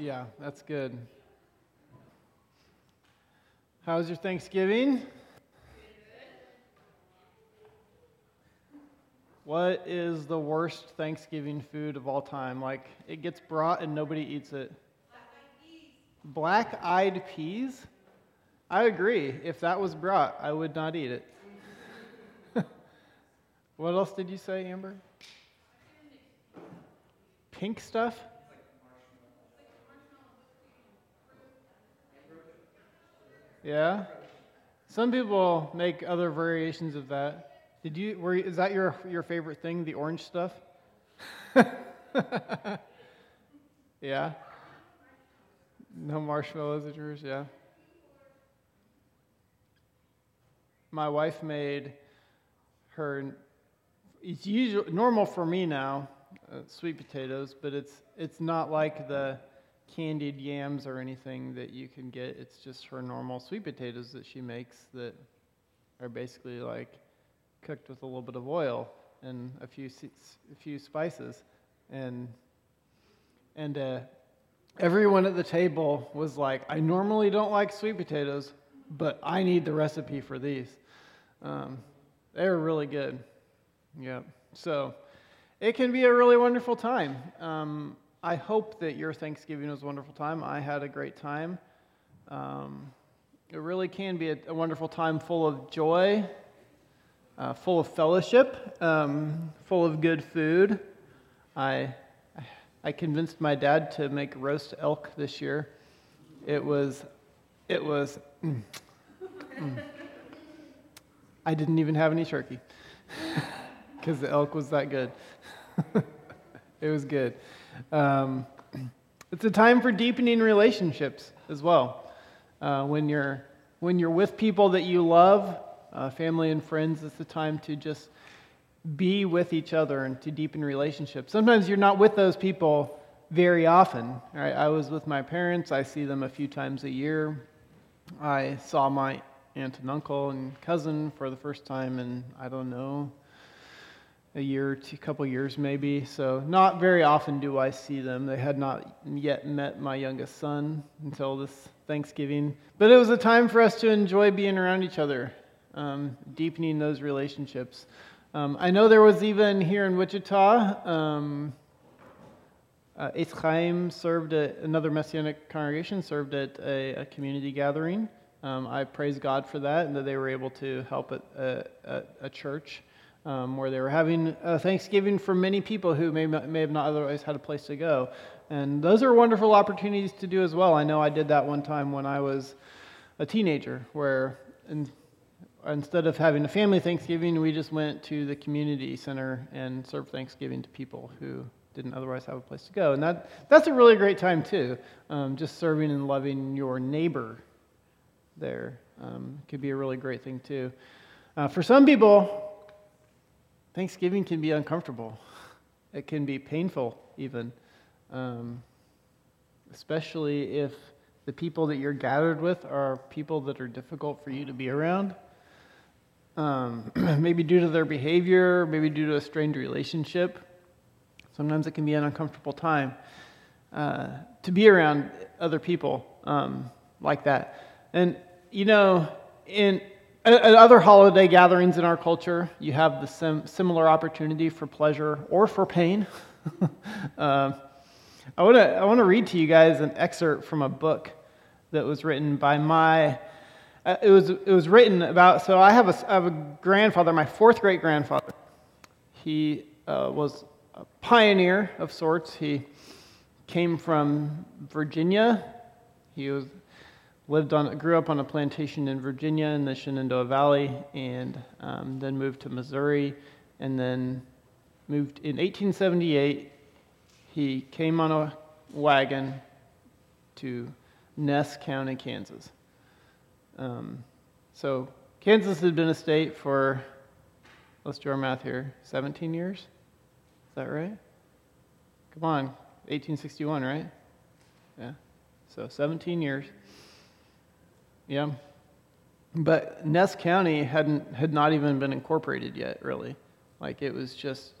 Yeah, that's good. How was your Thanksgiving? What is the worst Thanksgiving food of all time? Like, it gets brought and nobody eats it. Black eyed peas? I agree. If that was brought, I would not eat it. what else did you say, Amber? Pink stuff? Yeah? Some people make other variations of that. Did you, were, is that your, your favorite thing, the orange stuff? yeah? No marshmallows at yours, yeah? My wife made her, it's usual, normal for me now, uh, sweet potatoes, but it's, it's not like the candied yams or anything that you can get. It's just her normal sweet potatoes that she makes that are basically like cooked with a little bit of oil and a few a few spices, and and uh, everyone at the table was like, "I normally don't like sweet potatoes, but I need the recipe for these." Um, they were really good. Yeah. So it can be a really wonderful time. Um, I hope that your Thanksgiving was a wonderful time. I had a great time. Um, it really can be a, a wonderful time full of joy uh, full of fellowship, um, full of good food. I, I convinced my dad to make roast elk this year. It was, it was, mm, mm. I didn't even have any turkey because the elk was that good. it was good. Um, it's a time for deepening relationships as well. Uh, when you're when you're with people that you love uh, family and friends, it's the time to just be with each other and to deepen relationships. Sometimes you're not with those people very often. Right? I was with my parents, I see them a few times a year. I saw my aunt and uncle and cousin for the first time in, I don't know, a year, a couple years maybe. So not very often do I see them. They had not yet met my youngest son until this Thanksgiving. But it was a time for us to enjoy being around each other um, deepening those relationships. Um, I know there was even here in Wichita, um, uh, Eitz Chaim served at another Messianic congregation, served at a, a community gathering. Um, I praise God for that and that they were able to help at a, a, a church um, where they were having a Thanksgiving for many people who may, may have not otherwise had a place to go. And those are wonderful opportunities to do as well. I know I did that one time when I was a teenager, where and instead of having a family Thanksgiving, we just went to the community center and served Thanksgiving to people who didn't otherwise have a place to go. And that, that's a really great time, too. Um, just serving and loving your neighbor there um, could be a really great thing, too. Uh, for some people, Thanksgiving can be uncomfortable, it can be painful, even, um, especially if the people that you're gathered with are people that are difficult for you to be around um, maybe due to their behavior, maybe due to a strained relationship. Sometimes it can be an uncomfortable time uh, to be around other people um, like that. And, you know, in at other holiday gatherings in our culture, you have the sim- similar opportunity for pleasure or for pain. uh, I want to I want to read to you guys an excerpt from a book that was written by my uh, it, was, it was written about, so I have, a, I have a grandfather, my fourth great grandfather. He uh, was a pioneer of sorts. He came from Virginia. He was, lived on, grew up on a plantation in Virginia in the Shenandoah Valley, and um, then moved to Missouri, and then moved in 1878. He came on a wagon to Ness County, Kansas. Um, so Kansas had been a state for, let's do our math here, 17 years? Is that right? Come on, 1861, right? Yeah. So 17 years. Yeah. But Ness County hadn't had not even been incorporated yet, really. Like it was just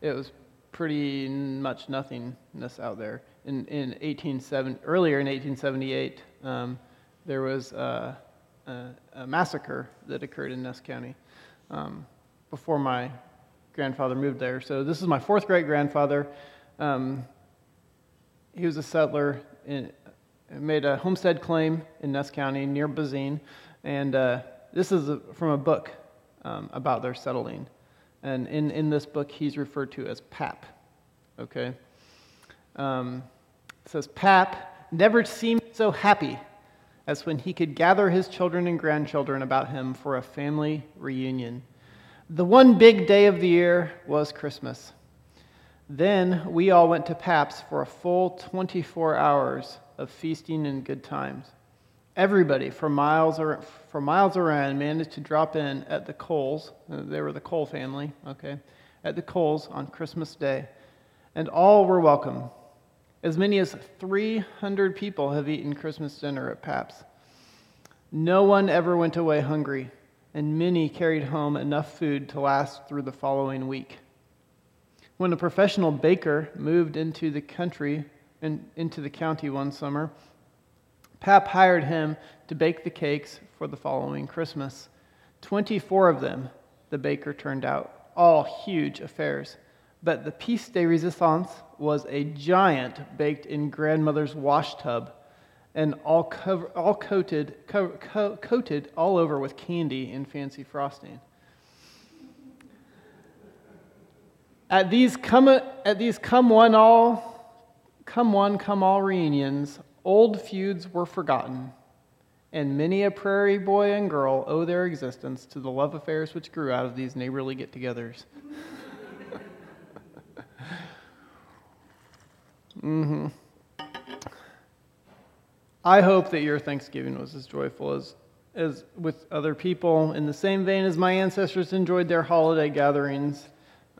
it was pretty much nothingness out there. In, in 1870, earlier in 1878, um, there was a, a, a, massacre that occurred in Ness County um, before my grandfather moved there. So this is my fourth great grandfather. Um, he was a settler in, made a homestead claim in Ness County near Bazine, and uh, this is a, from a book um, about their settling. And in, in this book, he's referred to as Pap. Okay? Um, it says, Pap never seemed so happy as when he could gather his children and grandchildren about him for a family reunion. The one big day of the year was Christmas. Then we all went to Pap's for a full 24 hours of feasting and good times. Everybody for miles, or, for miles around managed to drop in at the Coles. Uh, they were the Cole family, okay, at the Coles on Christmas Day. And all were welcome. As many as 300 people have eaten Christmas dinner at Pap's. No one ever went away hungry, and many carried home enough food to last through the following week. When a professional baker moved into the country in, into the county one summer, Pap hired him to bake the cakes for the following Christmas. 24 of them the baker turned out, all huge affairs. But the piece de resistance was a giant baked in grandmother's wash tub and all, cover, all coated, co- co- coated all over with candy and fancy frosting. At these come, at these come one all come one, come all reunions, old feuds were forgotten, and many a prairie boy and girl owe their existence to the love affairs which grew out of these neighborly get togethers. mm-hmm. I hope that your Thanksgiving was as joyful as, as with other people, in the same vein as my ancestors enjoyed their holiday gatherings.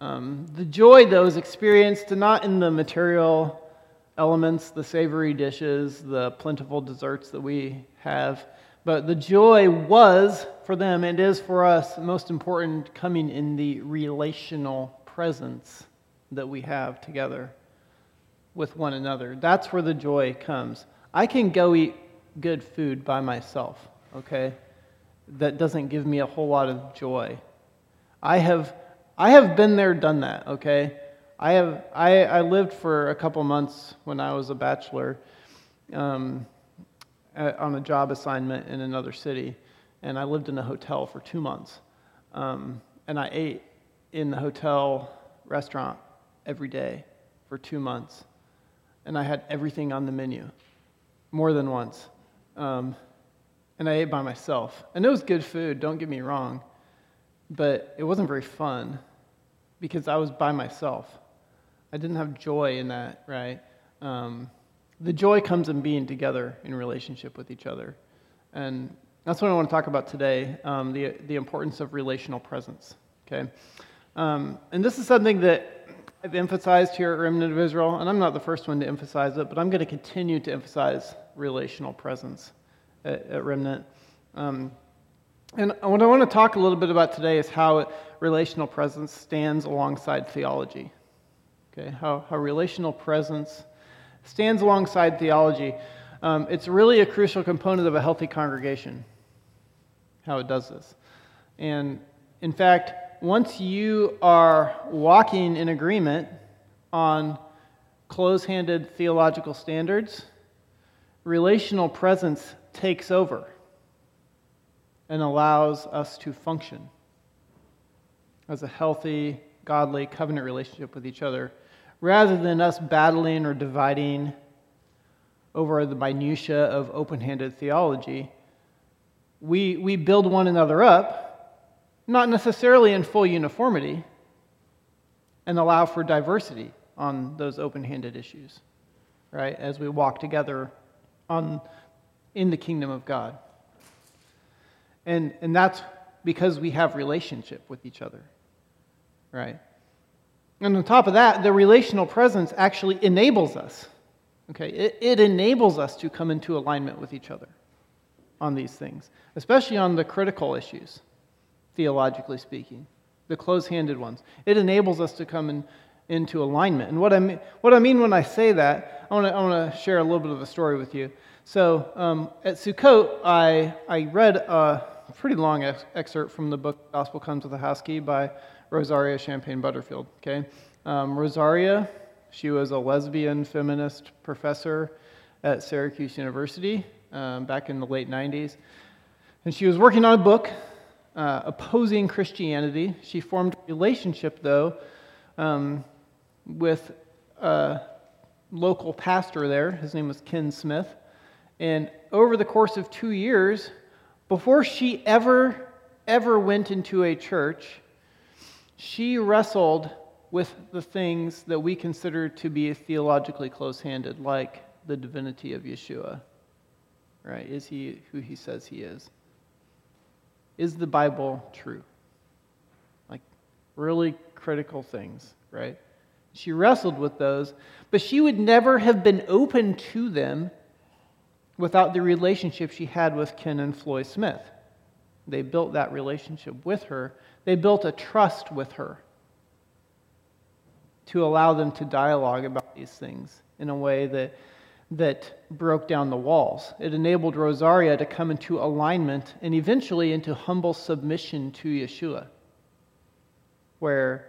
Um, the joy, though, is experienced not in the material elements, the savory dishes, the plentiful desserts that we have. But the joy was for them and is for us most important coming in the relational presence that we have together with one another. That's where the joy comes. I can go eat good food by myself, okay? That doesn't give me a whole lot of joy. I have I have been there done that, okay? I have I, I lived for a couple months when I was a bachelor um, on a job assignment in another city, and I lived in a hotel for two months, um, and I ate in the hotel restaurant every day for two months, and I had everything on the menu, more than once, um, and I ate by myself, and it was good food. Don't get me wrong, but it wasn't very fun because I was by myself. I didn't have joy in that, right? Um, the joy comes in being together in relationship with each other. And that's what I want to talk about today um, the, the importance of relational presence. Okay? Um, and this is something that I've emphasized here at Remnant of Israel, and I'm not the first one to emphasize it, but I'm going to continue to emphasize relational presence at, at Remnant. Um, and what I want to talk a little bit about today is how relational presence stands alongside theology okay, how, how relational presence stands alongside theology. Um, it's really a crucial component of a healthy congregation, how it does this. And in fact, once you are walking in agreement on close handed theological standards, relational presence takes over and allows us to function as a healthy, godly covenant relationship with each other rather than us battling or dividing over the minutiae of open handed theology, we, we build one another up, not necessarily in full uniformity, and allow for diversity on those open handed issues, right? As we walk together on, in the kingdom of God. And, and that's because we have relationship with each other, right? And on top of that, the relational presence actually enables us. Okay, it, it enables us to come into alignment with each other on these things, especially on the critical issues, theologically speaking, the close handed ones. It enables us to come in, into alignment. And what I mean, what I mean when I say that, I want to share a little bit of a story with you. So um, at Sukkot, I I read a pretty long ex- excerpt from the book Gospel Comes with a House Key by Rosaria Champagne Butterfield. Okay, um, Rosaria, she was a lesbian feminist professor at Syracuse University um, back in the late 90s, and she was working on a book uh, opposing Christianity. She formed a relationship, though, um, with a local pastor there. His name was Ken Smith. And over the course of two years, before she ever, ever went into a church, she wrestled with the things that we consider to be theologically close handed, like the divinity of Yeshua. Right? Is he who he says he is? Is the Bible true? Like, really critical things, right? She wrestled with those, but she would never have been open to them without the relationship she had with Ken and Floy Smith. They built that relationship with her, they built a trust with her to allow them to dialogue about these things in a way that, that broke down the walls. It enabled Rosaria to come into alignment and eventually into humble submission to Yeshua, where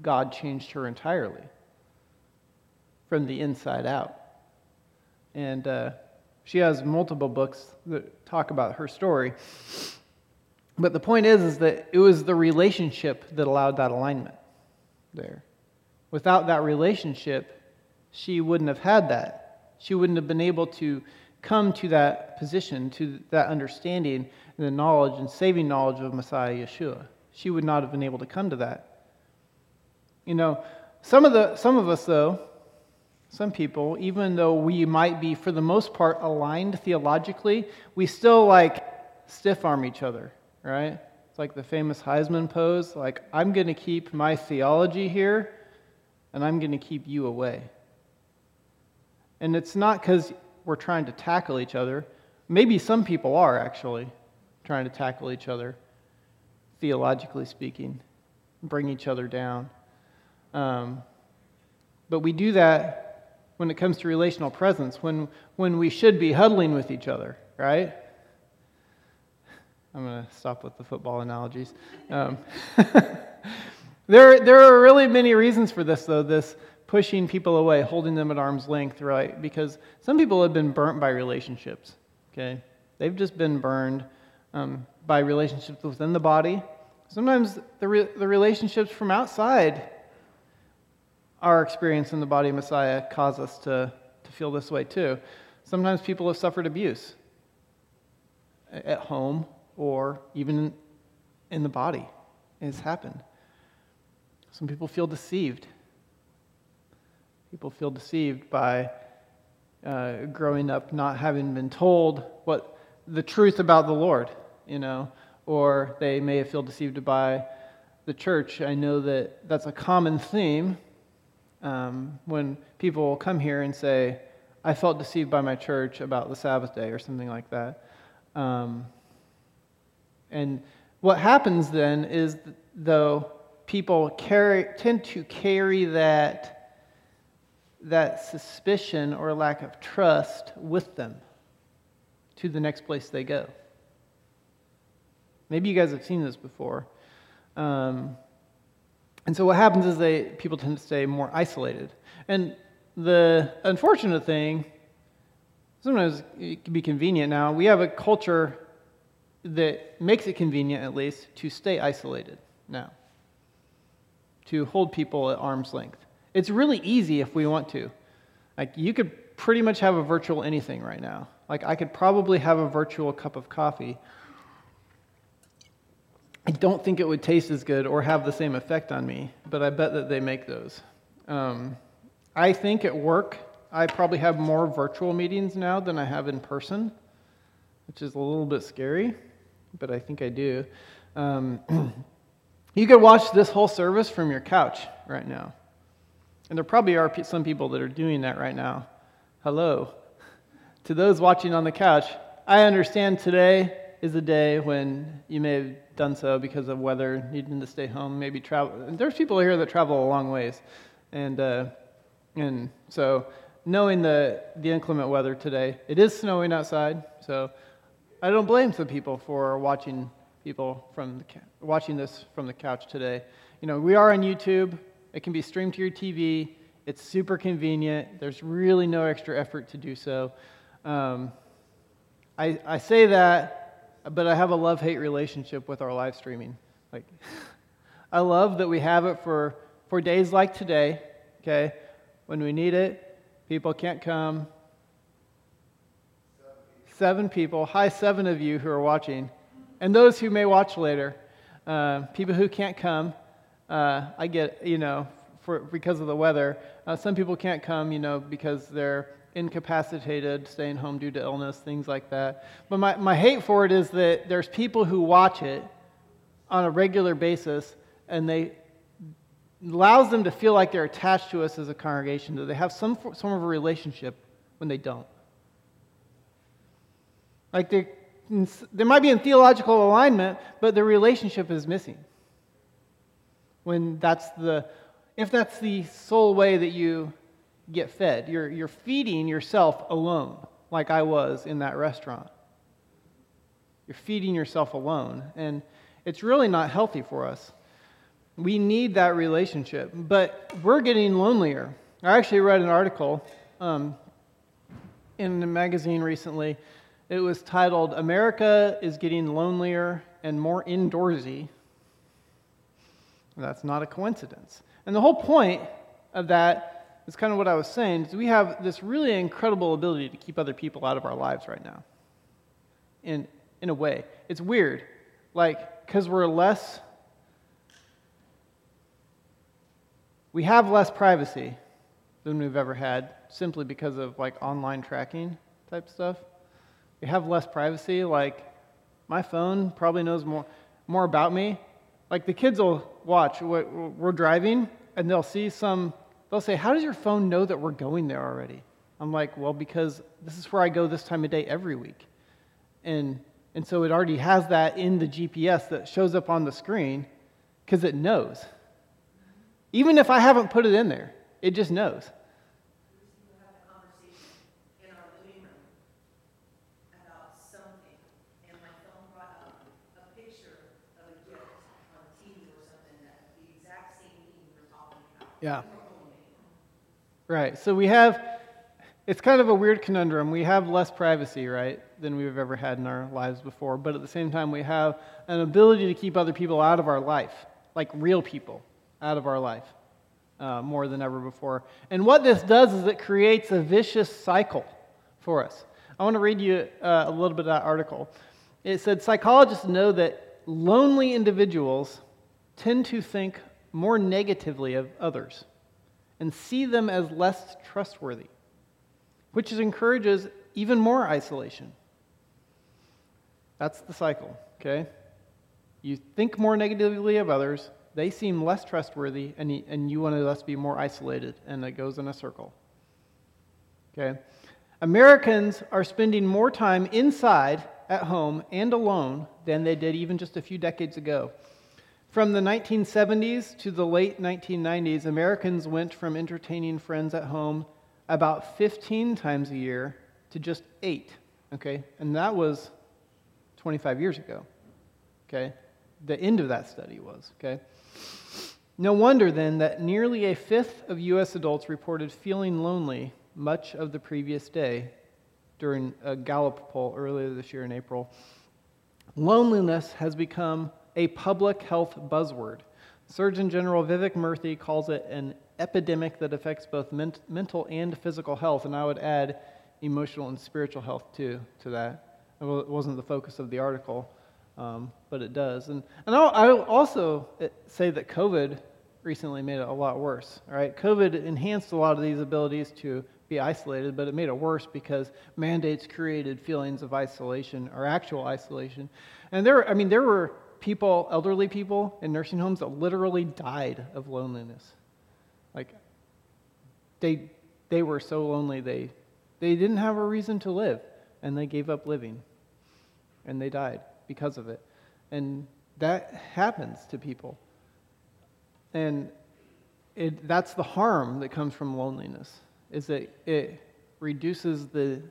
God changed her entirely from the inside out. And uh, she has multiple books that talk about her story. But the point is, is that it was the relationship that allowed that alignment there. Without that relationship, she wouldn't have had that. She wouldn't have been able to come to that position, to that understanding and the knowledge and saving knowledge of Messiah Yeshua. She would not have been able to come to that. You know, some of, the, some of us, though, some people, even though we might be, for the most part, aligned theologically, we still like stiff arm each other, right? It's like the famous Heisman pose like, I'm going to keep my theology here, and I'm going to keep you away. And it's not because we're trying to tackle each other. Maybe some people are actually trying to tackle each other, theologically speaking, bring each other down. Um, but we do that when it comes to relational presence, when, when we should be huddling with each other, right? I'm going to stop with the football analogies. Um, there, there are really many reasons for this, though, this pushing people away, holding them at arm's length, right? Because some people have been burnt by relationships, okay? They've just been burned um, by relationships within the body. Sometimes the, re- the relationships from outside our experience in the body of Messiah cause us to, to feel this way too. Sometimes people have suffered abuse at home or even in the body. It's happened. Some people feel deceived. People feel deceived by uh, growing up not having been told what the truth about the Lord, you know, or they may feel deceived by the church. I know that that's a common theme um, when people come here and say, I felt deceived by my church about the Sabbath day or something like that. Um, and what happens then is, though, people carry, tend to carry that, that suspicion or lack of trust with them to the next place they go. Maybe you guys have seen this before. Um, and so what happens is they people tend to stay more isolated. And the unfortunate thing, sometimes it can be convenient now. We have a culture that makes it convenient, at least, to stay isolated now, to hold people at arm's length. It's really easy if we want to. Like, you could pretty much have a virtual anything right now. Like, I could probably have a virtual cup of coffee I don't think it would taste as good or have the same effect on me, but I bet that they make those. Um, I think at work, I probably have more virtual meetings now than I have in person, which is a little bit scary, but I think I do. Um, you could watch this whole service from your couch right now. And there probably are some people that are doing that right now. Hello. To those watching on the couch, I understand today is a day when you may have done so because of weather, needing to stay home, maybe travel. There's people here that travel a long ways, and uh, and so knowing the the inclement weather today, it is snowing outside. So I don't blame some people for watching people from the, watching this from the couch today. You know, we are on YouTube. It can be streamed to your TV. It's super convenient. There's really no extra effort to do so. Um, I, I say that, but I have a love hate relationship with our live streaming. Like, I love that we have it for, for days like today, okay, when we need it. People can't come. Seven people. Hi, seven of you who are watching, and those who may watch later. Uh, people who can't come. Uh, I get, you know, for, because of the weather. Uh, some people can't come, you know, because they're incapacitated, staying home due to illness, things like that. But my, my hate for it is that there's people who watch it on a regular basis and they allows them to feel like they're attached to us as a congregation, that they have some form of a relationship when they don't. Like they, might be in theological alignment, but the relationship is missing. When that's the, if that's the sole way that you get fed, you're, you're feeding yourself alone, like I was in that restaurant. You're feeding yourself alone, and it's really not healthy for us. We need that relationship, but we're getting lonelier. I actually read an article um, in a magazine recently. It was titled America is Getting Lonelier and More Indoorsy. That's not a coincidence. And the whole point of that is kind of what I was saying is we have this really incredible ability to keep other people out of our lives right now. In, in a way. It's weird. Like, because we're less, we have less privacy than we've ever had simply because of like online tracking type stuff. We have less privacy. Like, my phone probably knows more, more about me. Like, the kids will watch, what we're driving, and they'll see some, they'll say, How does your phone know that we're going there already? I'm like, Well, because this is where I go this time of day every week. And, and so it already has that in the GPS that shows up on the screen because it knows. Even if I haven't put it in there, it just knows. Yeah. Right. So we have, it's kind of a weird conundrum. We have less privacy, right, than we've ever had in our lives before. But at the same time, we have an ability to keep other people out of our life, like real people out of our life, uh, more than ever before. And what this does is it creates a vicious cycle for us. I want to read you uh, a little bit of that article. It said psychologists know that lonely individuals tend to think more negatively of others and see them as less trustworthy, which encourages even more isolation. That's the cycle, okay? You think more negatively of others, they seem less trustworthy, and and you want to thus be more isolated, and it goes in a circle. Okay? Americans are spending more time inside, at home, and alone than they did even just a few decades ago. From the 1970s to the late 1990s, Americans went from entertaining friends at home about 15 times a year to just eight. Okay? And that was 25 years ago. Okay? The end of that study was. Okay? No wonder then that nearly a fifth of U.S. adults reported feeling lonely much of the previous day during a Gallup poll earlier this year in April. Loneliness has become a public health buzzword. Surgeon General Vivek Murthy calls it an epidemic that affects both ment- mental and physical health, and I would add emotional and spiritual health too to that. It wasn't the focus of the article, um, but it does. And, and I'll, I'll also uh, say that COVID recently made it a lot worse. Right, COVID enhanced a lot of these abilities to be isolated, but it made it worse because mandates created feelings of isolation or actual isolation. And there, I mean, there were people, elderly people in nursing homes that literally died of loneliness. Like, they, they were so lonely, they, they didn't have a reason to live, and they gave up living, and they died. because of it. And that happens to people. And it, that's the harm that comes from loneliness, is that it reduces the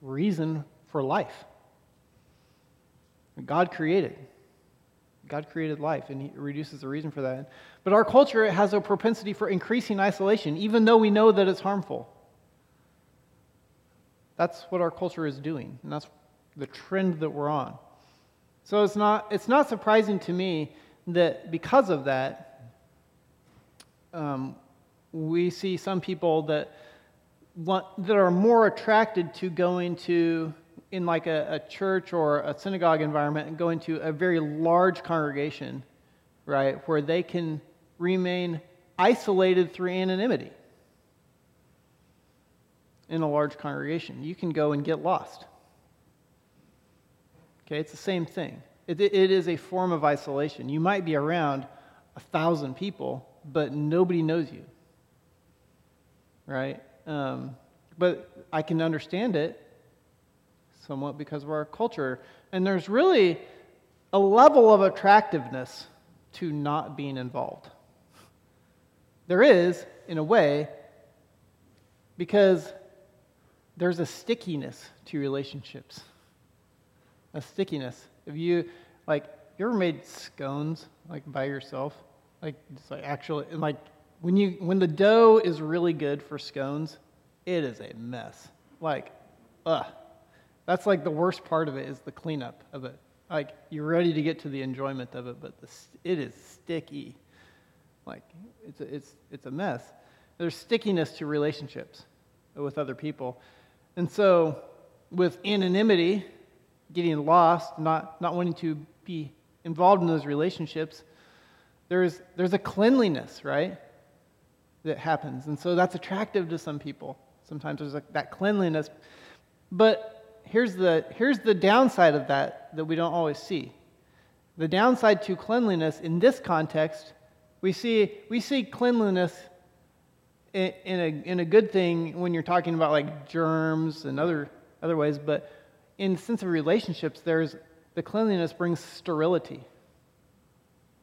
reason for life. God created. God created life, and He reduces the reason for that. But our culture has a propensity for increasing isolation, even though we know that it's harmful. That's what our culture is doing, and that's the trend that we're on. So it's not, it's not surprising to me that because of that, um, we see some people that, want, that are more attracted to going to in like a, a church or a synagogue environment and go into a very large congregation, right, where they can remain isolated through anonymity in a large congregation. You can go and get lost. Okay, it's the same thing. It, it is a form of isolation. You might be around a thousand people, but nobody knows you. Right? Um, but I can understand it somewhat because of our culture. And there's really a level of attractiveness to not being involved. There is, in a way, because there's a stickiness to relationships. A stickiness. If you, like, you ever made scones, like, by yourself? Like, it's like actually, and like, when, you, when the dough is really good for scones, it is a mess. Like, ugh. That's like the worst part of it is the cleanup of it. Like you're ready to get to the enjoyment of it, but the, it is sticky. Like it's a, it's it's a mess. There's stickiness to relationships with other people, and so with anonymity, getting lost, not not wanting to be involved in those relationships, there's there's a cleanliness, right? That happens, and so that's attractive to some people. Sometimes there's a, that cleanliness, but here's the, here's the downside of that that we don't always see. The downside to cleanliness in this context, we see, we see cleanliness in, in, a, in a good thing when you're talking about like germs and other, other ways, but in the sense of relationships, there's, the cleanliness brings sterility.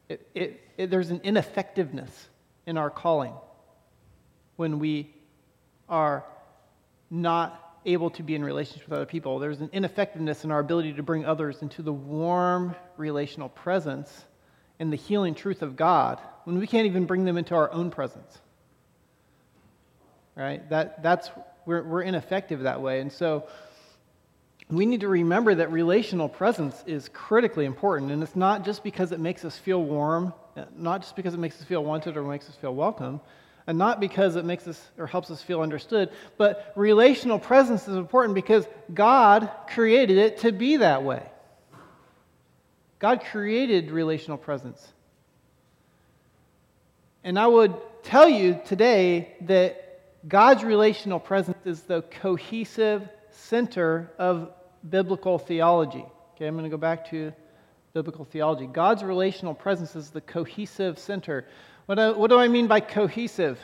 It, it, it, there's an ineffectiveness in our calling when we are not able to be in relationship with other people. There's an ineffectiveness in our ability to bring others into the warm relational presence and the healing truth of God when we can't even bring them into our own presence. Right? That, that's, we're, we're ineffective that way. And so we need to remember that relational presence is critically important. And it's not just because it makes us feel warm, not just because it makes us feel wanted or makes us feel welcome, and not because it makes us or helps us feel understood, but relational presence is important because God created it to be that way. God created relational presence. And I would tell you today that God's relational presence is the cohesive center of biblical theology. Okay, I'm going to go back to biblical theology. God's relational presence is the cohesive center. What do, what do I mean by cohesive?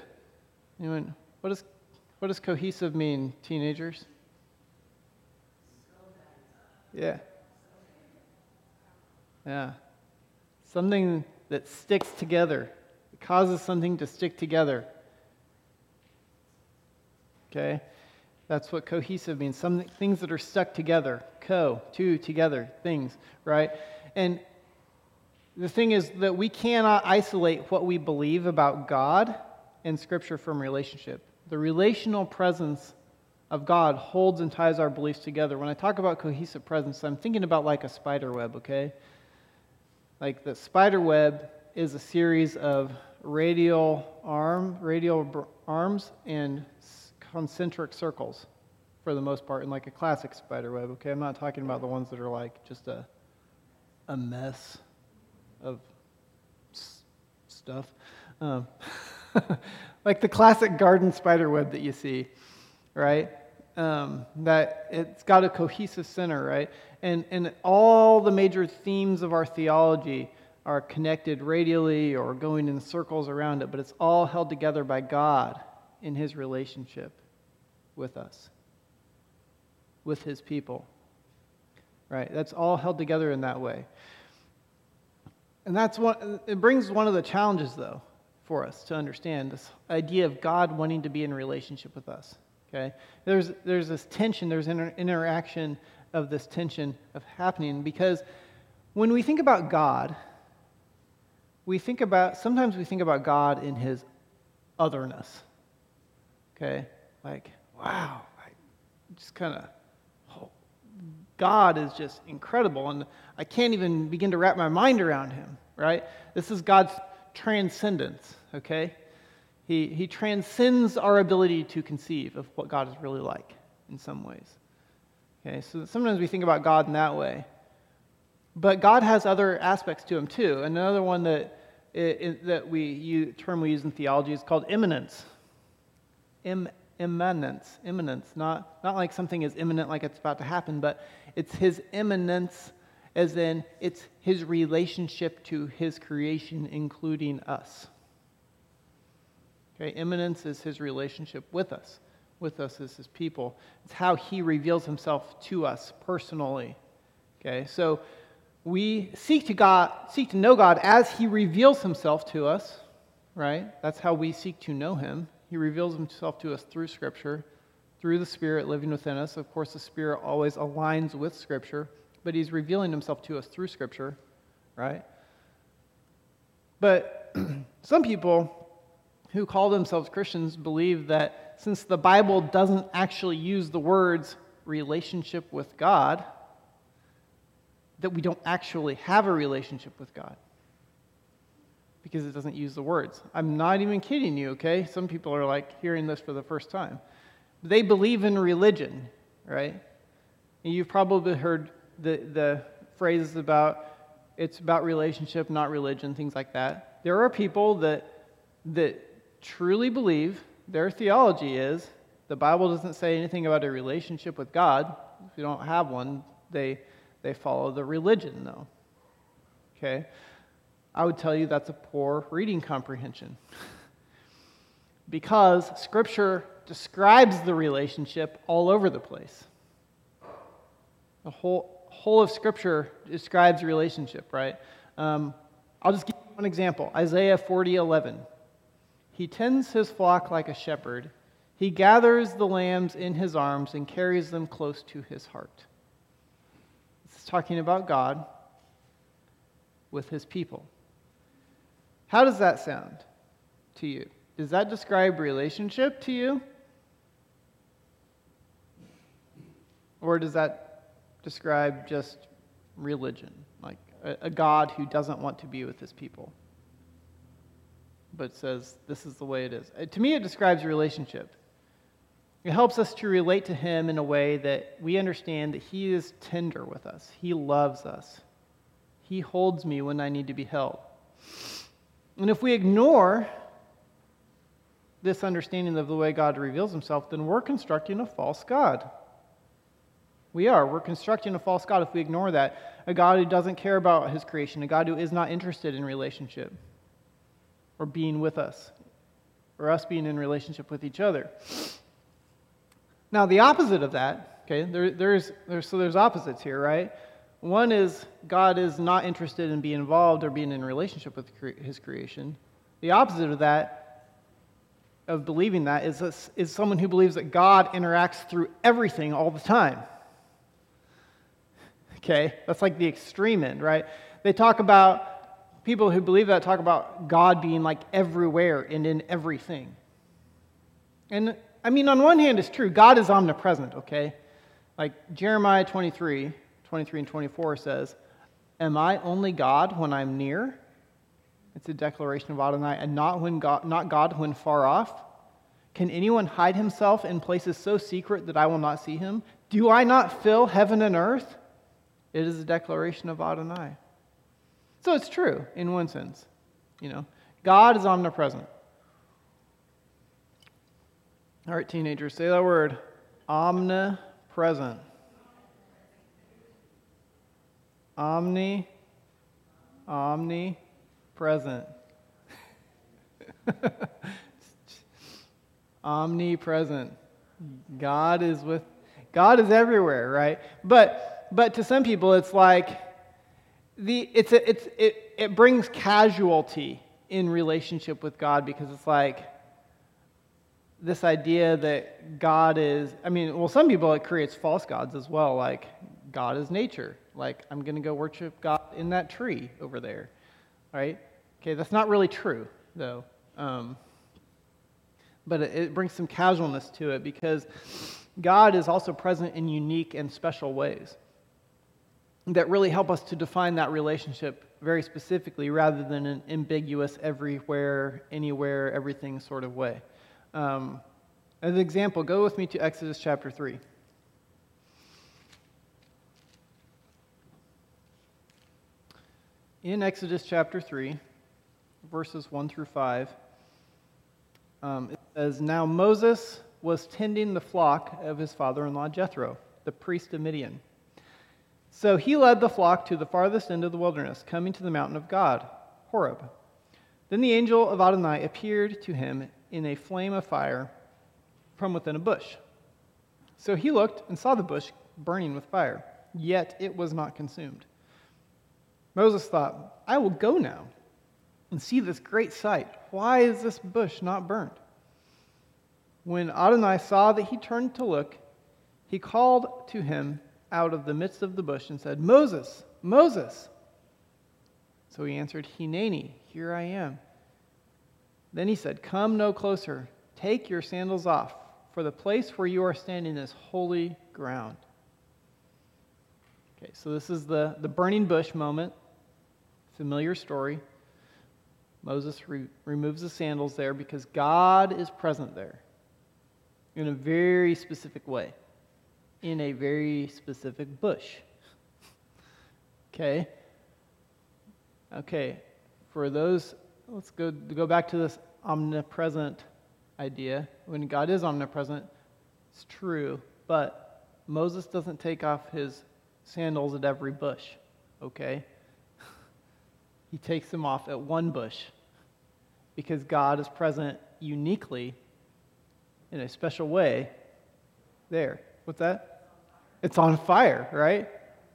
Anyone, what, is, what does cohesive mean, teenagers? Yeah. Yeah. Something that sticks together. It causes something to stick together. Okay? That's what cohesive means. Some things that are stuck together. Co, two, together, things, right? And the thing is that we cannot isolate what we believe about God and Scripture from relationship. The relational presence of God holds and ties our beliefs together. When I talk about cohesive presence, I'm thinking about like a spider web, okay? Like the spider web is a series of radial arm, radial arms and concentric circles for the most part in like a classic spider web, okay? I'm not talking about the ones that are like just a a mess of stuff. Um, like the classic garden spider web that you see, right? Um, that it's got a cohesive center, right? And, and all the major themes of our theology are connected radially or going in circles around it, but it's all held together by God in his relationship with us, with his people. right? That's all held together in that way. And that's what it brings one of the challenges, though, for us to understand this idea of God wanting to be in relationship with us. Okay? There's, there's this tension, there's an interaction of this tension of happening because when we think about God, we think about, sometimes we think about God in his otherness. Okay? Like, wow, I just kind of, God is just incredible, and I can't even begin to wrap my mind around him, right? This is God's transcendence, okay? He, he transcends our ability to conceive of what God is really like in some ways. Okay, so sometimes we think about God in that way. But God has other aspects to him too. Another one that, that we use, term we use in theology is called immanence. Im, immanence, immanence, not, not like something is imminent like it's about to happen, but it's his immanence as in it's his relationship to his creation, including us. Okay, immanence is his relationship with us, with us as his people. It's how he reveals himself to us personally. Okay, so we seek to God, seek to know God as he reveals himself to us, right? That's how we seek to know him. He reveals himself to us through Scripture, through the Spirit living within us. Of course, the Spirit always aligns with Scripture but he's revealing himself to us through Scripture, right? But some people who call themselves Christians believe that since the Bible doesn't actually use the words relationship with God, that we don't actually have a relationship with God because it doesn't use the words. I'm not even kidding you, okay? Some people are like hearing this for the first time. They believe in religion, right? And you've probably heard the, the phrases about it's about relationship, not religion, things like that. There are people that, that truly believe their theology is the Bible doesn't say anything about a relationship with God. If you don't have one, they, they follow the religion, though. Okay? I would tell you that's a poor reading comprehension. because Scripture describes the relationship all over the place. The whole, whole of Scripture describes relationship, right? Um, I'll just give you one example Isaiah 40 11. He tends his flock like a shepherd. He gathers the lambs in his arms and carries them close to his heart. It's talking about God with his people. How does that sound to you? Does that describe relationship to you? Or does that describe just religion, like a, a God who doesn't want to be with his people, but says this is the way it is. Uh, to me, it describes a relationship. It helps us to relate to him in a way that we understand that he is tender with us. He loves us. He holds me when I need to be held. And if we ignore this understanding of the way God reveals himself, then we're constructing a false God. We are. We're constructing a false God if we ignore that. A God who doesn't care about his creation, a God who is not interested in relationship or being with us, or us being in relationship with each other. Now, the opposite of that, okay, there, there's, there's, so there's opposites here, right? One is God is not interested in being involved or being in relationship with his creation. The opposite of that, of believing that, is, is someone who believes that God interacts through everything all the time okay? That's like the extreme end, right? They talk about, people who believe that talk about God being like everywhere and in everything. And I mean, on one hand, it's true. God is omnipresent, okay? Like Jeremiah 23, 23 and 24 says, Am I only God when I'm near? It's a declaration of Adonai, and not, when God, not God when far off. Can anyone hide himself in places so secret that I will not see him? Do I not fill heaven and earth? It is a declaration of Adonai. So it's true in one sense. You know, God is omnipresent. All right, teenagers, say that word omnipresent. Omni, omnipresent. omnipresent. God is with God is everywhere, right? But but to some people it's like the it's a, it's it, it brings casualty in relationship with God because it's like this idea that God is I mean, well some people it creates false gods as well, like God is nature. Like I'm going to go worship God in that tree over there. Right? Okay, that's not really true though. Um, but it, it brings some casualness to it because God is also present in unique and special ways that really help us to define that relationship very specifically rather than an ambiguous everywhere, anywhere, everything sort of way. Um, as an example, go with me to Exodus chapter 3. In Exodus chapter 3, verses 1 through 5, um, it says, Now Moses was tending the flock of his father in law Jethro, the priest of Midian. So he led the flock to the farthest end of the wilderness, coming to the mountain of God, Horeb. Then the angel of Adonai appeared to him in a flame of fire from within a bush. So he looked and saw the bush burning with fire, yet it was not consumed. Moses thought, I will go now and see this great sight. Why is this bush not burnt? When Adonai saw that he turned to look, he called to him out of the midst of the bush and said, Moses, Moses. So he answered, Hineni, here I am. Then he said, Come no closer. Take your sandals off, for the place where you are standing is holy ground. Okay, so this is the, the burning bush moment. Familiar story. Moses re- removes the sandals there because God is present there in a very specific way in a very specific bush. okay? Okay, for those, let's go, go back to this omnipresent idea. When God is omnipresent, it's true, but Moses doesn't take off his sandals at every bush, okay? he takes them off at one bush because God is present uniquely in a special way there. What's that? It's on fire, right?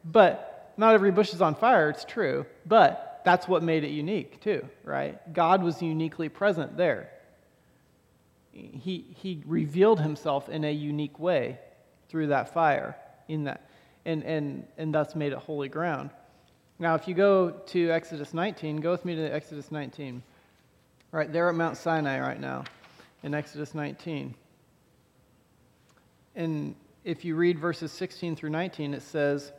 But not every bush is on fire, it's true. But that's what made it unique, too, right? God was uniquely present there. He, he revealed himself in a unique way through that fire, in that, and, and, and thus made it holy ground. Now, if you go to Exodus 19, go with me to Exodus 19. Right there at Mount Sinai right now, in Exodus 19. And if you read verses 16 through 19, it says,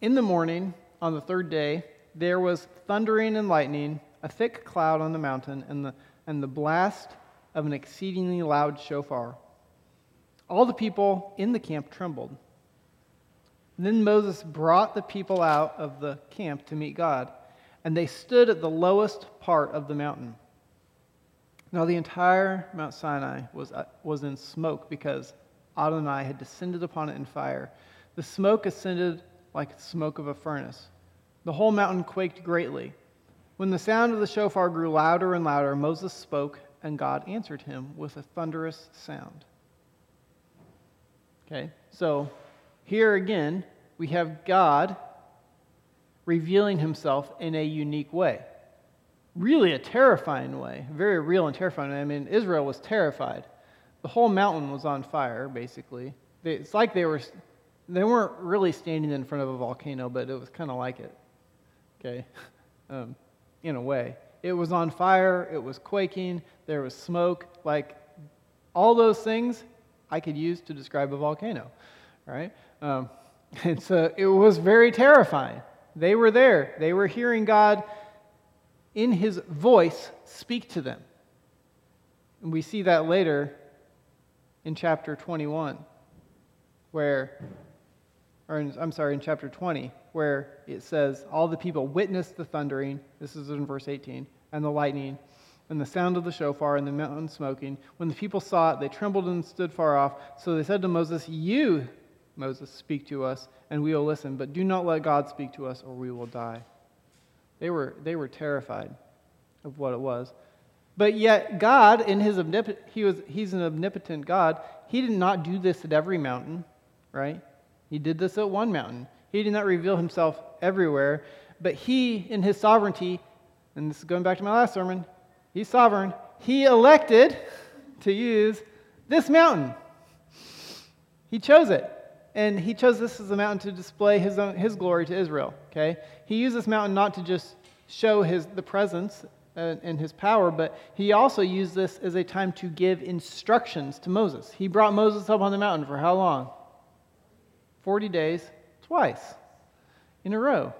In the morning, on the third day, there was thundering and lightning, a thick cloud on the mountain, and the, and the blast of an exceedingly loud shofar. All the people in the camp trembled. Then Moses brought the people out of the camp to meet God, and they stood at the lowest part of the mountain. Now, the entire Mount Sinai was, uh, was in smoke because Adonai had descended upon it in fire. The smoke ascended like the smoke of a furnace. The whole mountain quaked greatly. When the sound of the shofar grew louder and louder, Moses spoke, and God answered him with a thunderous sound. Okay, so here again, we have God revealing himself in a unique way. Really a terrifying way, very real and terrifying. I mean, Israel was terrified the whole mountain was on fire, basically. It's like they were, they weren't really standing in front of a volcano, but it was kind of like it, okay, um, in a way. It was on fire, it was quaking, there was smoke, like all those things I could use to describe a volcano, right? Um, and so it was very terrifying. They were there, they were hearing God in his voice speak to them. And we see that later in chapter 21, where, or in, I'm sorry, in chapter 20, where it says, All the people witnessed the thundering, this is in verse 18, and the lightning, and the sound of the shofar, and the mountain smoking. When the people saw it, they trembled and stood far off. So they said to Moses, You, Moses, speak to us, and we will listen, but do not let God speak to us, or we will die. They were, they were terrified of what it was. But yet, God, in his omnip- he was, he's an omnipotent God. He did not do this at every mountain, right? He did this at one mountain. He did not reveal himself everywhere, but he, in his sovereignty, and this is going back to my last sermon, he's sovereign. He elected to use this mountain. He chose it. And he chose this as a mountain to display his, own, his glory to Israel. Okay? He used this mountain not to just show his, the presence and his power, but he also used this as a time to give instructions to Moses. He brought Moses up on the mountain for how long? 40 days, twice in a row.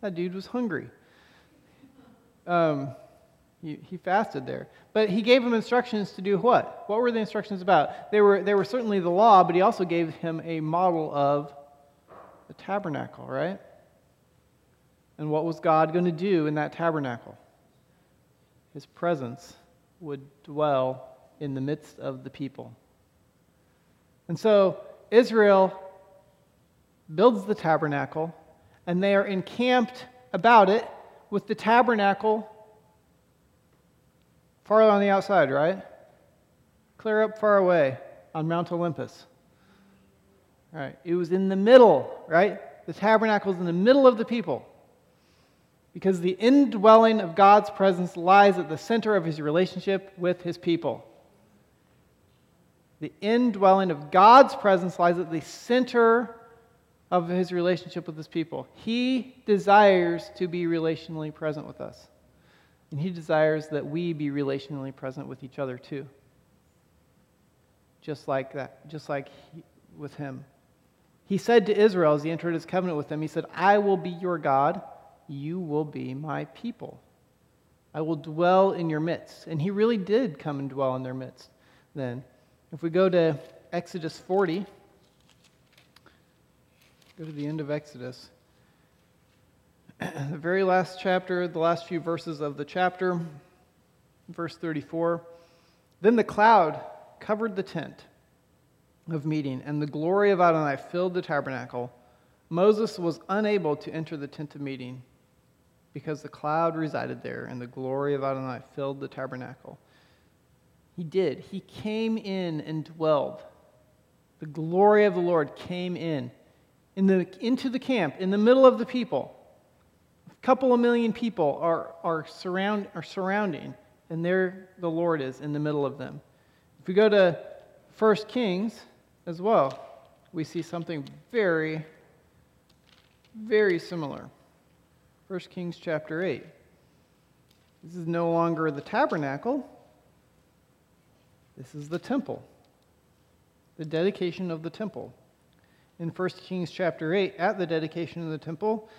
That dude was hungry. Um, he, he fasted there. But he gave him instructions to do what? What were the instructions about? They were, they were certainly the law, but he also gave him a model of the tabernacle, right? And what was God going to do in that tabernacle? His presence would dwell in the midst of the people. And so Israel builds the tabernacle, and they are encamped about it with the tabernacle far on the outside, right? Clear up far away on Mount Olympus. All right, it was in the middle, right? The tabernacle is in the middle of the people. Because the indwelling of God's presence lies at the center of his relationship with his people. The indwelling of God's presence lies at the center of his relationship with his people. He desires to be relationally present with us. And he desires that we be relationally present with each other too. Just like that, just like he, with him. He said to Israel as he entered his covenant with them, He said, I will be your God, you will be my people. I will dwell in your midst. And he really did come and dwell in their midst then. If we go to Exodus 40, Go to the end of Exodus. the very last chapter, the last few verses of the chapter, verse 34. Then the cloud covered the tent of meeting, and the glory of Adonai filled the tabernacle. Moses was unable to enter the tent of meeting because the cloud resided there, and the glory of Adonai filled the tabernacle. He did. He came in and dwelled. The glory of the Lord came in in the, into the camp, in the middle of the people. A couple of million people are, are, surround, are surrounding, and there the Lord is in the middle of them. If we go to 1 Kings as well, we see something very, very similar. 1 Kings chapter 8. This is no longer the tabernacle, this is the temple, the dedication of the temple in 1 Kings chapter 8 at the dedication of the temple.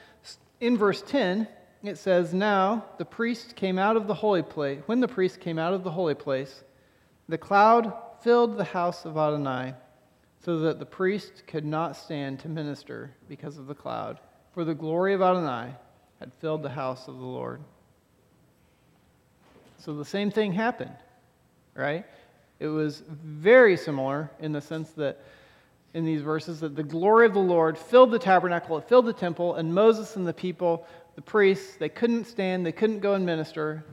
In verse 10, it says, Now the priest came out of the holy place. When the priest came out of the holy place, the cloud filled the house of Adonai, so that the priest could not stand to minister because of the cloud, for the glory of Adonai had filled the house of the Lord. So the same thing happened, right? It was very similar in the sense that in these verses that the glory of the Lord filled the tabernacle, it filled the temple, and Moses and the people, the priests, they couldn't stand, they couldn't go and minister.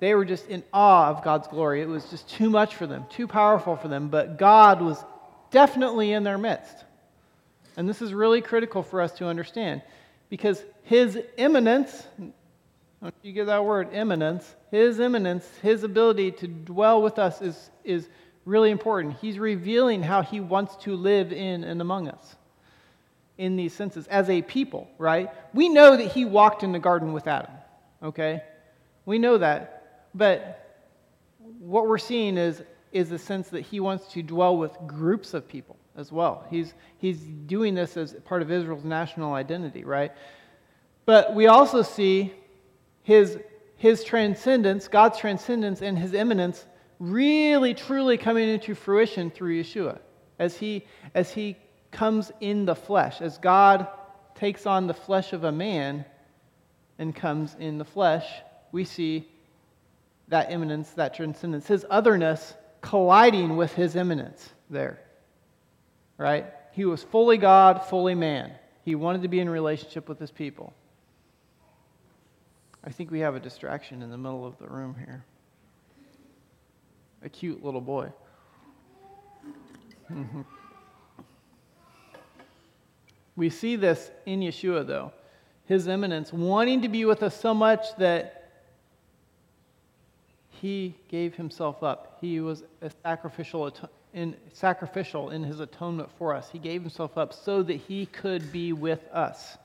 They were just in awe of God's glory. It was just too much for them, too powerful for them, but God was definitely in their midst. And this is really critical for us to understand because his immanence, you get that word, immanence, his immanence, his ability to dwell with us is, is really important. He's revealing how he wants to live in and among us in these senses as a people, right? We know that he walked in the garden with Adam, okay? We know that. But what we're seeing is, is the sense that he wants to dwell with groups of people as well. He's, he's doing this as part of Israel's national identity, right? But we also see his, his transcendence, God's transcendence, and his immanence really truly coming into fruition through Yeshua as he as he comes in the flesh as God takes on the flesh of a man and comes in the flesh we see that immanence that transcendence his otherness colliding with his immanence there right he was fully God fully man he wanted to be in relationship with his people I think we have a distraction in the middle of the room here a cute little boy. Mm-hmm. We see this in Yeshua, though. His immanence wanting to be with us so much that he gave himself up. He was a sacrificial in, sacrificial in his atonement for us. He gave himself up so that he could be with us.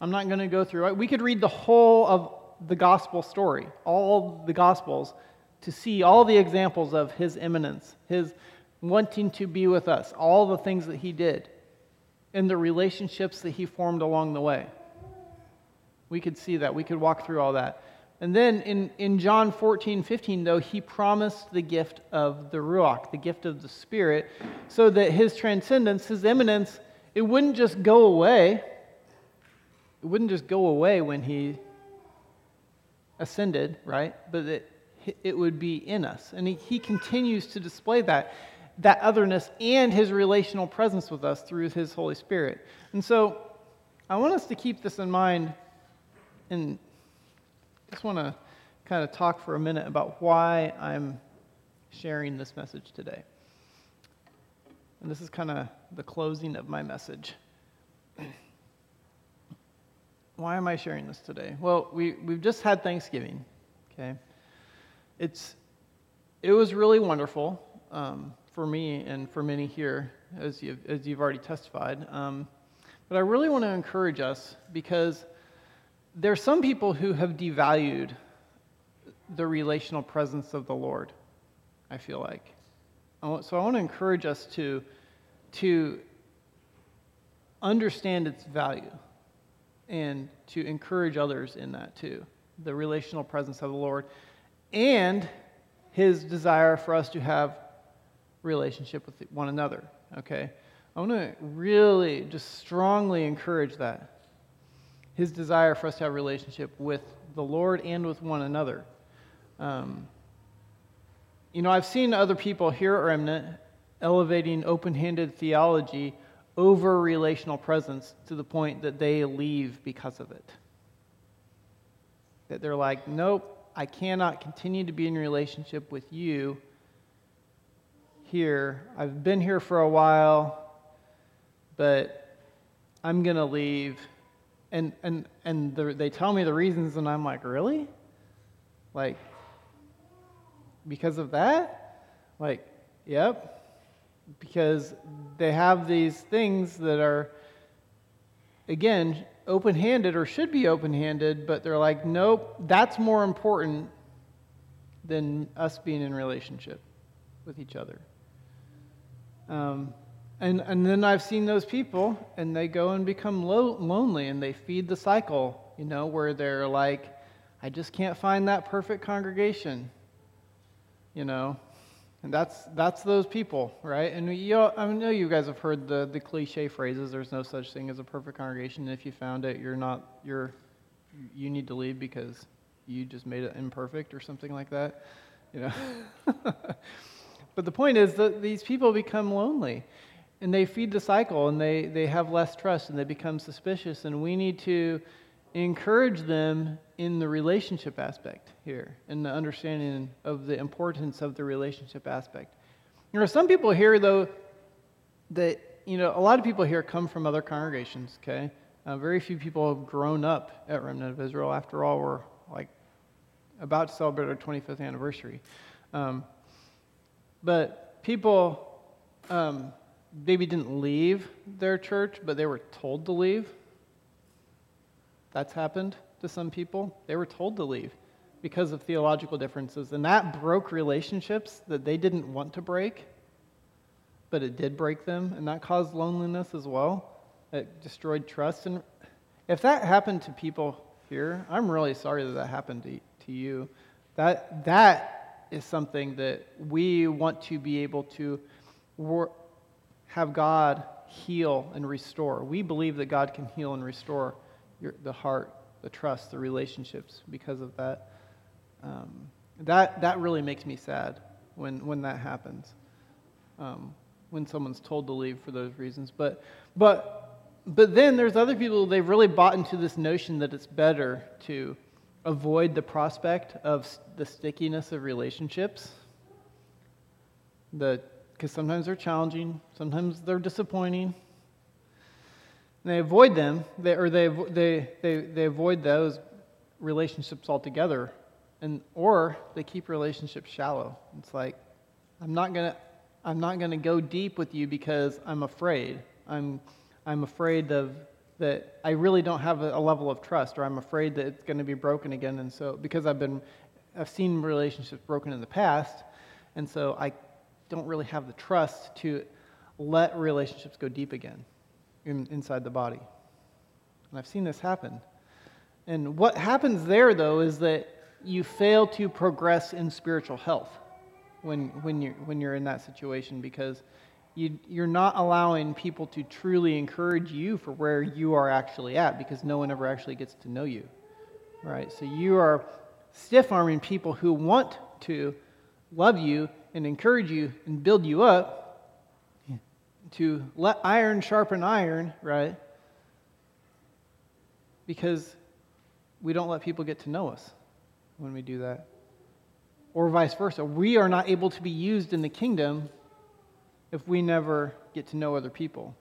I'm not going to go through it. We could read the whole of the gospel story, all the gospels, to see all the examples of his immanence, his wanting to be with us, all the things that he did, and the relationships that he formed along the way. We could see that. We could walk through all that. And then in, in John 14, 15, though, he promised the gift of the Ruach, the gift of the Spirit, so that his transcendence, his immanence, it wouldn't just go away. It wouldn't just go away when he ascended, right? But it, it would be in us. And he, he continues to display that, that otherness and his relational presence with us through his Holy Spirit. And so I want us to keep this in mind and just want to kind of talk for a minute about why I'm sharing this message today. And this is kind of the closing of my message. why am I sharing this today? Well, we, we've just had Thanksgiving, okay? It's, it was really wonderful um, for me and for many here, as you've, as you've already testified. Um, but I really want to encourage us because there are some people who have devalued the relational presence of the Lord, I feel like. So I want to encourage us to, to understand its value and to encourage others in that too the relational presence of the Lord and his desire for us to have relationship with one another okay i want to really just strongly encourage that his desire for us to have a relationship with the Lord and with one another. Um, you know, I've seen other people here at Remnant elevating open handed theology over relational presence to the point that they leave because of it. That they're like, nope, I cannot continue to be in relationship with you here. I've been here for a while, but I'm going to leave and and and the, they tell me the reasons and i'm like really? Like because of that? Like yep. Because they have these things that are again open-handed or should be open-handed but they're like nope that's more important than us being in relationship with each other. Um, and, and then I've seen those people, and they go and become lo- lonely, and they feed the cycle, you know, where they're like, I just can't find that perfect congregation, you know. And that's, that's those people, right? And you, I know you guys have heard the, the cliche phrases, there's no such thing as a perfect congregation. If you found it, you're not, you're, you need to leave because you just made it imperfect or something like that, you know. but the point is that these people become lonely and they feed the cycle and they, they have less trust and they become suspicious and we need to encourage them in the relationship aspect here in the understanding of the importance of the relationship aspect. There are some people here though that you know a lot of people here come from other congregations okay? Uh, very few people have grown up at remnant of israel. After all we're like about to celebrate our 25th anniversary. Um, but people um, maybe didn't leave their church, but they were told to leave. That's happened to some people. They were told to leave because of theological differences. And that broke relationships that they didn't want to break, but it did break them. And that caused loneliness as well. It destroyed trust. And if that happened to people here, I'm really sorry that that happened to, to you. That, that is something that we want to be able to work have God heal and restore. We believe that God can heal and restore your, the heart, the trust, the relationships because of that. Um, that, that really makes me sad when, when that happens, um, when someone's told to leave for those reasons. But, but, but then there's other people, they've really bought into this notion that it's better to avoid the prospect of the stickiness of relationships. The because sometimes they're challenging, sometimes they're disappointing. And they avoid them, they, or they, they, they, they avoid those relationships altogether, and, or they keep relationships shallow. It's like, I'm not going to I'm not going to go deep with you because I'm afraid. I'm, I'm afraid of that I really don't have a, a level of trust, or I'm afraid that it's going to be broken again. And so, because I've been, I've seen relationships broken in the past, and so I don't really have the trust to let relationships go deep again in, inside the body. And I've seen this happen. And what happens there, though, is that you fail to progress in spiritual health when, when, you're, when you're in that situation because you, you're not allowing people to truly encourage you for where you are actually at because no one ever actually gets to know you. Right? So you are stiff arming people who want to love you and encourage you and build you up to let iron sharpen iron, right? Because we don't let people get to know us when we do that or vice versa. We are not able to be used in the kingdom if we never get to know other people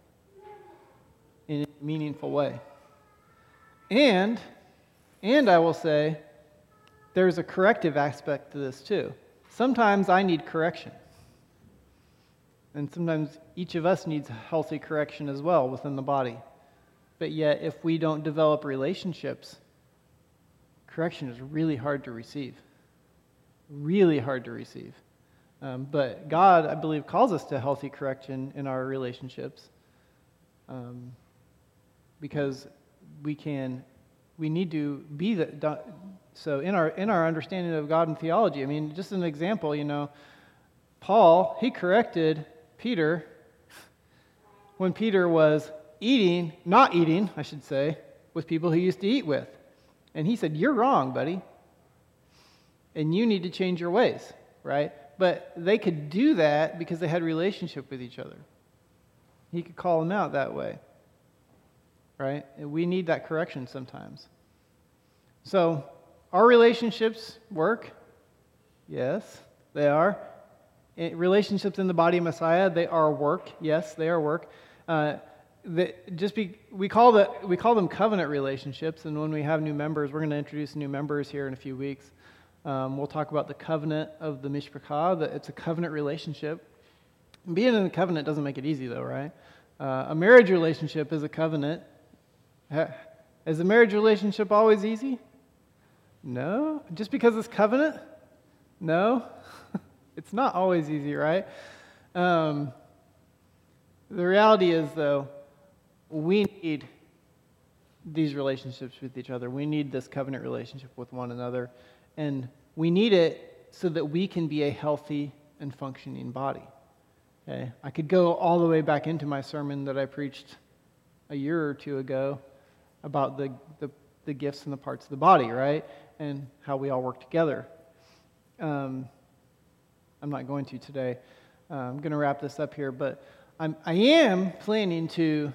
in a meaningful way. And, and I will say, there's a corrective aspect to this too. Sometimes I need correction. And sometimes each of us needs healthy correction as well within the body. But yet, if we don't develop relationships, correction is really hard to receive really hard to receive. Um, but God, I believe, calls us to healthy correction in our relationships um, because we can, we need to be the. So in our in our understanding of God and theology, I mean, just an example, you know, Paul he corrected Peter when Peter was eating, not eating, I should say, with people he used to eat with, and he said, "You're wrong, buddy and you need to change your ways, right? But they could do that because they had relationship with each other. He could call them out that way, right? And we need that correction sometimes. So, our relationships work. Yes, they are. relationships in the body of Messiah, they are work. Yes, they are work. Uh, just be, we call the, we call them covenant relationships, and when we have new members, we're going to introduce new members here in a few weeks. Um, we'll talk about the covenant of the mishpachah, that it's a covenant relationship. Being in a covenant doesn't make it easy, though, right? Uh, a marriage relationship is a covenant. Is a marriage relationship always easy? No. Just because it's covenant? No. it's not always easy, right? Um, the reality is, though, we need these relationships with each other. We need this covenant relationship with one another. And we need it so that we can be a healthy and functioning body. Okay? I could go all the way back into my sermon that I preached a year or two ago about the, the, the gifts and the parts of the body, right? And how we all work together. Um, I'm not going to today. Uh, I'm going to wrap this up here, but I'm, I am planning to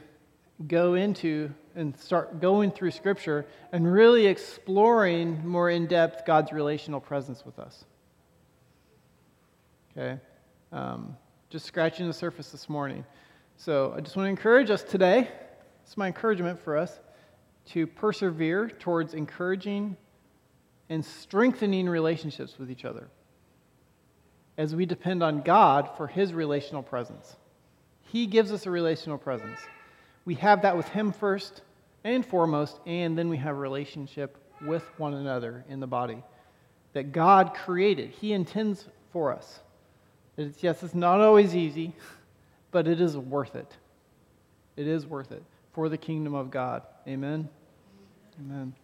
go into and start going through Scripture and really exploring more in depth God's relational presence with us. Okay? Um, just scratching the surface this morning. So I just want to encourage us today. It's my encouragement for us to persevere towards encouraging and strengthening relationships with each other as we depend on God for His relational presence. He gives us a relational presence we have that with Him first and foremost, and then we have a relationship with one another in the body that God created. He intends for us. It's, yes, it's not always easy, but it is worth it. It is worth it for the kingdom of God. Amen. Amen.